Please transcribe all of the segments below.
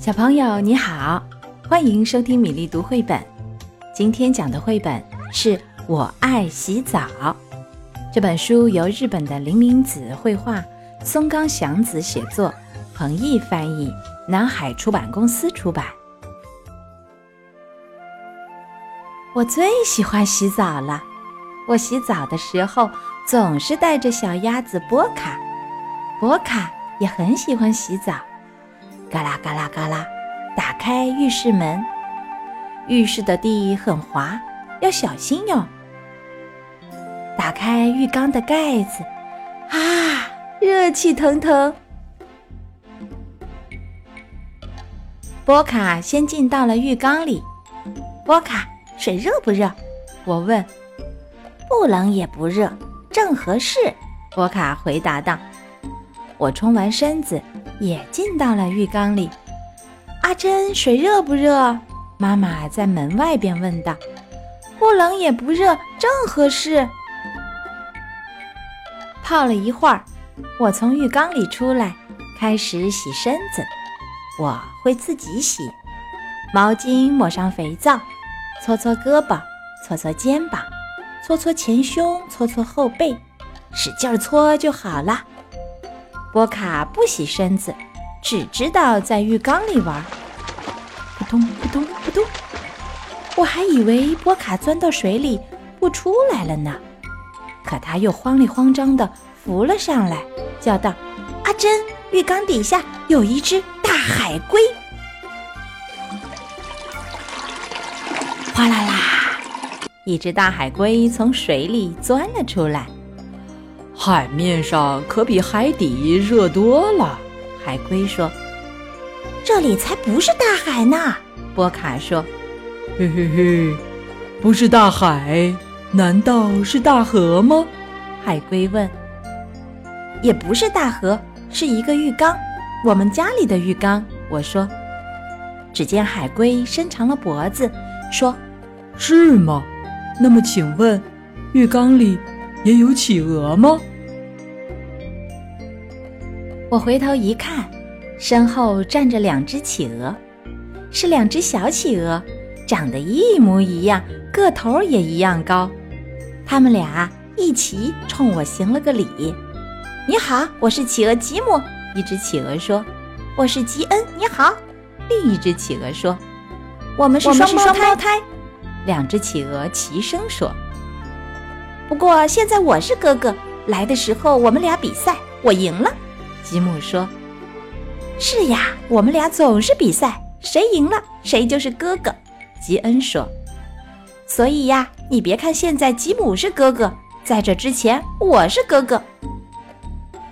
小朋友你好，欢迎收听米粒读绘本。今天讲的绘本是《我爱洗澡》。这本书由日本的林明子绘画，松冈祥子写作，彭毅翻译，南海出版公司出版。我最喜欢洗澡了。我洗澡的时候总是带着小鸭子波卡，波卡也很喜欢洗澡。嘎啦嘎啦嘎啦，打开浴室门。浴室的地很滑，要小心哟。打开浴缸的盖子，啊，热气腾腾。波卡先进到了浴缸里。波卡，水热不热？我问。不冷也不热，正合适。波卡回答道。我冲完身子。也进到了浴缸里。阿珍，水热不热？妈妈在门外边问道。不冷也不热，正合适。泡了一会儿，我从浴缸里出来，开始洗身子。我会自己洗，毛巾抹上肥皂，搓搓胳膊，搓搓肩膀，搓搓前胸，搓搓后背，使劲搓就好了。波卡不洗身子，只知道在浴缸里玩。扑通扑通扑通，我还以为波卡钻到水里不出来了呢。可他又慌里慌张地浮了上来，叫道：“阿珍，浴缸底下有一只大海龟！”哗啦啦，一只大海龟从水里钻了出来。海面上可比海底热多了，海龟说：“这里才不是大海呢。”波卡说：“嘿嘿嘿，不是大海，难道是大河吗？”海龟问。“也不是大河，是一个浴缸，我们家里的浴缸。”我说。只见海龟伸长了脖子，说：“是吗？那么请问，浴缸里也有企鹅吗？”我回头一看，身后站着两只企鹅，是两只小企鹅，长得一模一样，个头也一样高。他们俩一起冲我行了个礼：“你好，我是企鹅吉姆。”一只企鹅说：“我是吉恩。”你好。另一只企鹅说：“我们是双胞胎。”两只企鹅齐声说：“不过现在我是哥哥。来的时候我们俩比赛，我赢了。”吉姆说：“是呀，我们俩总是比赛，谁赢了谁就是哥哥。”吉恩说：“所以呀，你别看现在吉姆是哥哥，在这之前我是哥哥。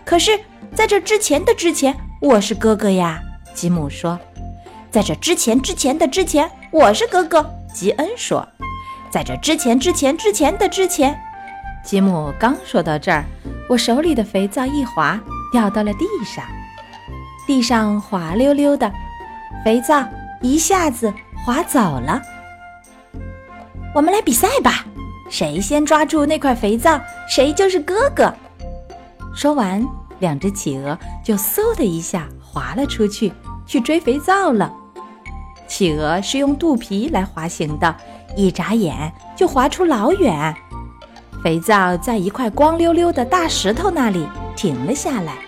可是，在这之前的之前，我是哥哥呀。”吉姆说：“在这之前之前的之前，我是哥哥。”吉恩说：“在这之前之前之前的之前。”吉姆刚说到这儿，我手里的肥皂一滑。掉到了地上，地上滑溜溜的，肥皂一下子滑走了。我们来比赛吧，谁先抓住那块肥皂，谁就是哥哥。说完，两只企鹅就嗖的一下滑了出去，去追肥皂了。企鹅是用肚皮来滑行的，一眨眼就滑出老远。肥皂在一块光溜溜的大石头那里。停了下来。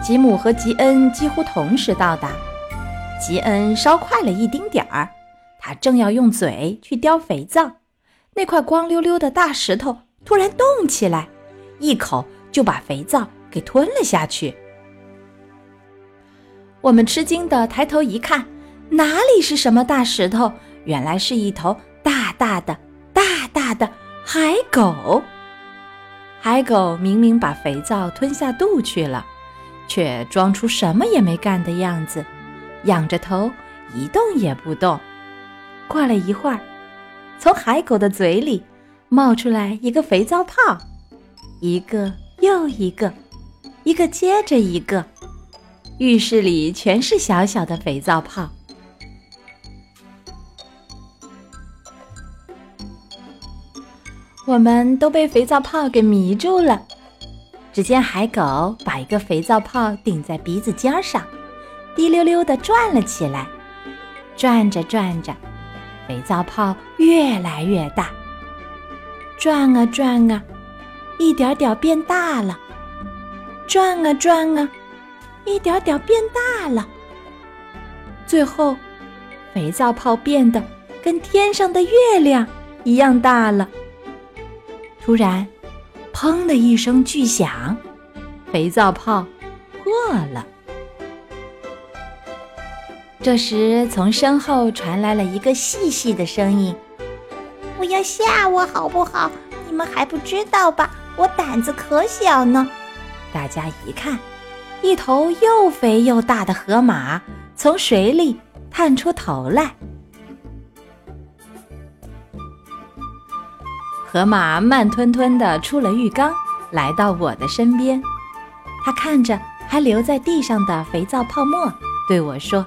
吉姆和吉恩几乎同时到达，吉恩稍快了一丁点儿，他正要用嘴去叼肥皂，那块光溜溜的大石头突然动起来，一口就把肥皂给吞了下去。我们吃惊地抬头一看，哪里是什么大石头？原来是一头大大的、大大的海狗。海狗明明把肥皂吞下肚去了，却装出什么也没干的样子，仰着头一动也不动。过了一会儿，从海狗的嘴里冒出来一个肥皂泡，一个又一个，一个接着一个，浴室里全是小小的肥皂泡。我们都被肥皂泡给迷住了。只见海狗把一个肥皂泡顶在鼻子尖上，滴溜溜地转了起来。转着转着，肥皂泡越来越大。转啊转啊，一点点变大了。转啊转啊，一点点变大了。最后，肥皂泡变得跟天上的月亮一样大了。突然，砰的一声巨响，肥皂泡破了。这时，从身后传来了一个细细的声音：“不要吓我好不好？你们还不知道吧？我胆子可小呢。”大家一看，一头又肥又大的河马从水里探出头来。河马慢吞吞地出了浴缸，来到我的身边。他看着还留在地上的肥皂泡沫，对我说：“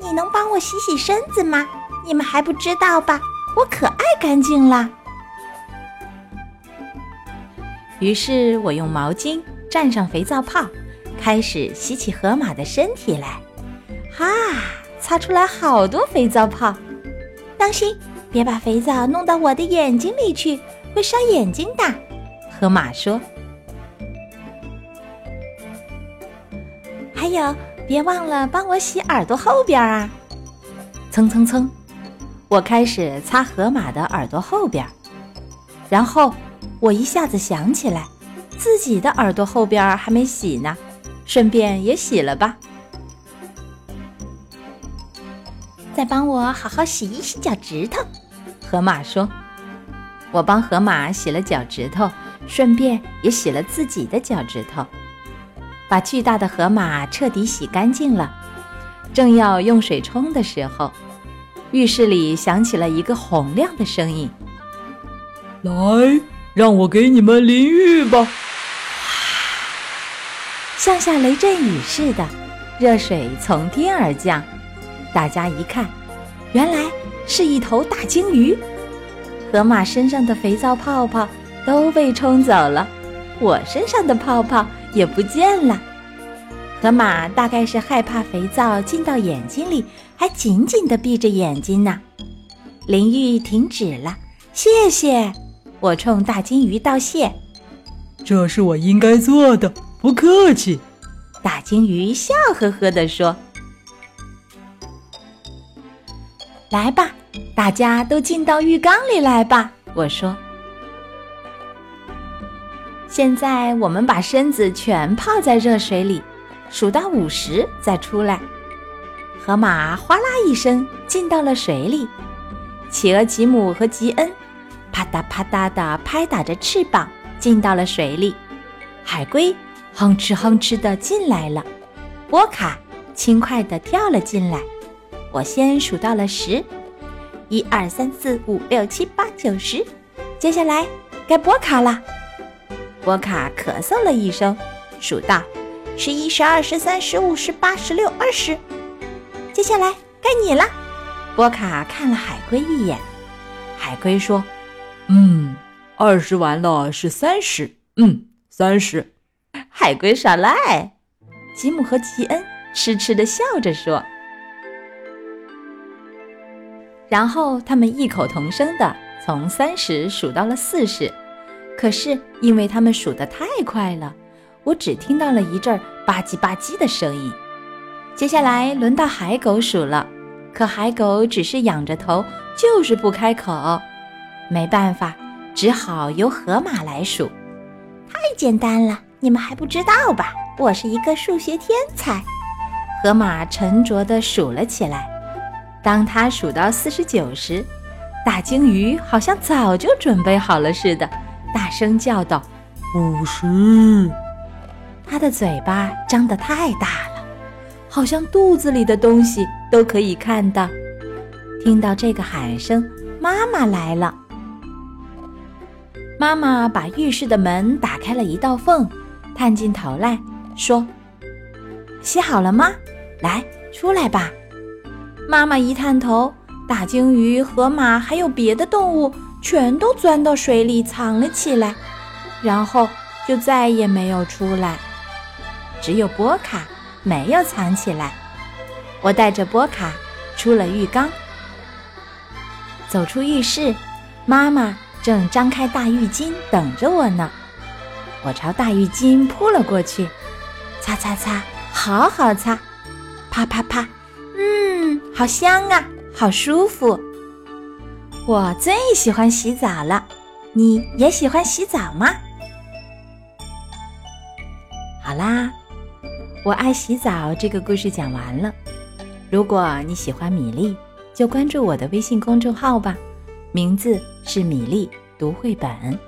你能帮我洗洗身子吗？你们还不知道吧？我可爱干净了。”于是我用毛巾蘸上肥皂泡，开始洗起河马的身体来。哈，擦出来好多肥皂泡！当心，别把肥皂弄到我的眼睛里去，会伤眼睛的。河马说。还有，别忘了帮我洗耳朵后边啊！蹭蹭蹭，我开始擦河马的耳朵后边，然后。我一下子想起来，自己的耳朵后边还没洗呢，顺便也洗了吧。再帮我好好洗一洗脚趾头，河马说。我帮河马洗了脚趾头，顺便也洗了自己的脚趾头，把巨大的河马彻底洗干净了。正要用水冲的时候，浴室里响起了一个洪亮的声音：“来。”让我给你们淋浴吧！像下雷阵雨似的，热水从天而降。大家一看，原来是一头大鲸鱼。河马身上的肥皂泡泡都被冲走了，我身上的泡泡也不见了。河马大概是害怕肥皂进到眼睛里，还紧紧地闭着眼睛呢。淋浴停止了，谢谢。我冲大金鱼道谢，这是我应该做的，不客气。大金鱼笑呵呵地说：“来吧，大家都进到浴缸里来吧。”我说：“现在我们把身子全泡在热水里，数到五十再出来。”河马哗啦一声进到了水里，企鹅吉姆和吉恩。啪嗒啪嗒地拍打着翅膀，进到了水里。海龟哼哧哼哧地进来了。波卡轻快地跳了进来。我先数到了十，一二三四五六七八九十。接下来该波卡了。波卡咳嗽了一声，数到十一、十二、十三、十五、十八、十六、二十。接下来该你了。波卡看了海龟一眼。海龟说。嗯，二十完了是三十。嗯，三十。海龟耍赖。吉姆和吉恩痴痴的笑着说。然后他们异口同声的从三十数到了四十。可是因为他们数得太快了，我只听到了一阵吧唧吧唧的声音。接下来轮到海狗数了，可海狗只是仰着头，就是不开口。没办法，只好由河马来数。太简单了，你们还不知道吧？我是一个数学天才。河马沉着地数了起来。当他数到四十九时，大鲸鱼好像早就准备好了似的，大声叫道：“五十！”它的嘴巴张得太大了，好像肚子里的东西都可以看到。听到这个喊声，妈妈来了。妈妈把浴室的门打开了一道缝，探进头来说：“洗好了吗？来，出来吧。”妈妈一探头，大鲸鱼、河马还有别的动物全都钻到水里藏了起来，然后就再也没有出来。只有波卡没有藏起来。我带着波卡出了浴缸，走出浴室，妈妈正张开大浴巾等着我呢。我朝大浴巾扑了过去，擦擦擦，好好擦，啪啪啪，好香啊，好舒服。我最喜欢洗澡了，你也喜欢洗澡吗？好啦，我爱洗澡这个故事讲完了。如果你喜欢米粒，就关注我的微信公众号吧，名字是米粒读绘本。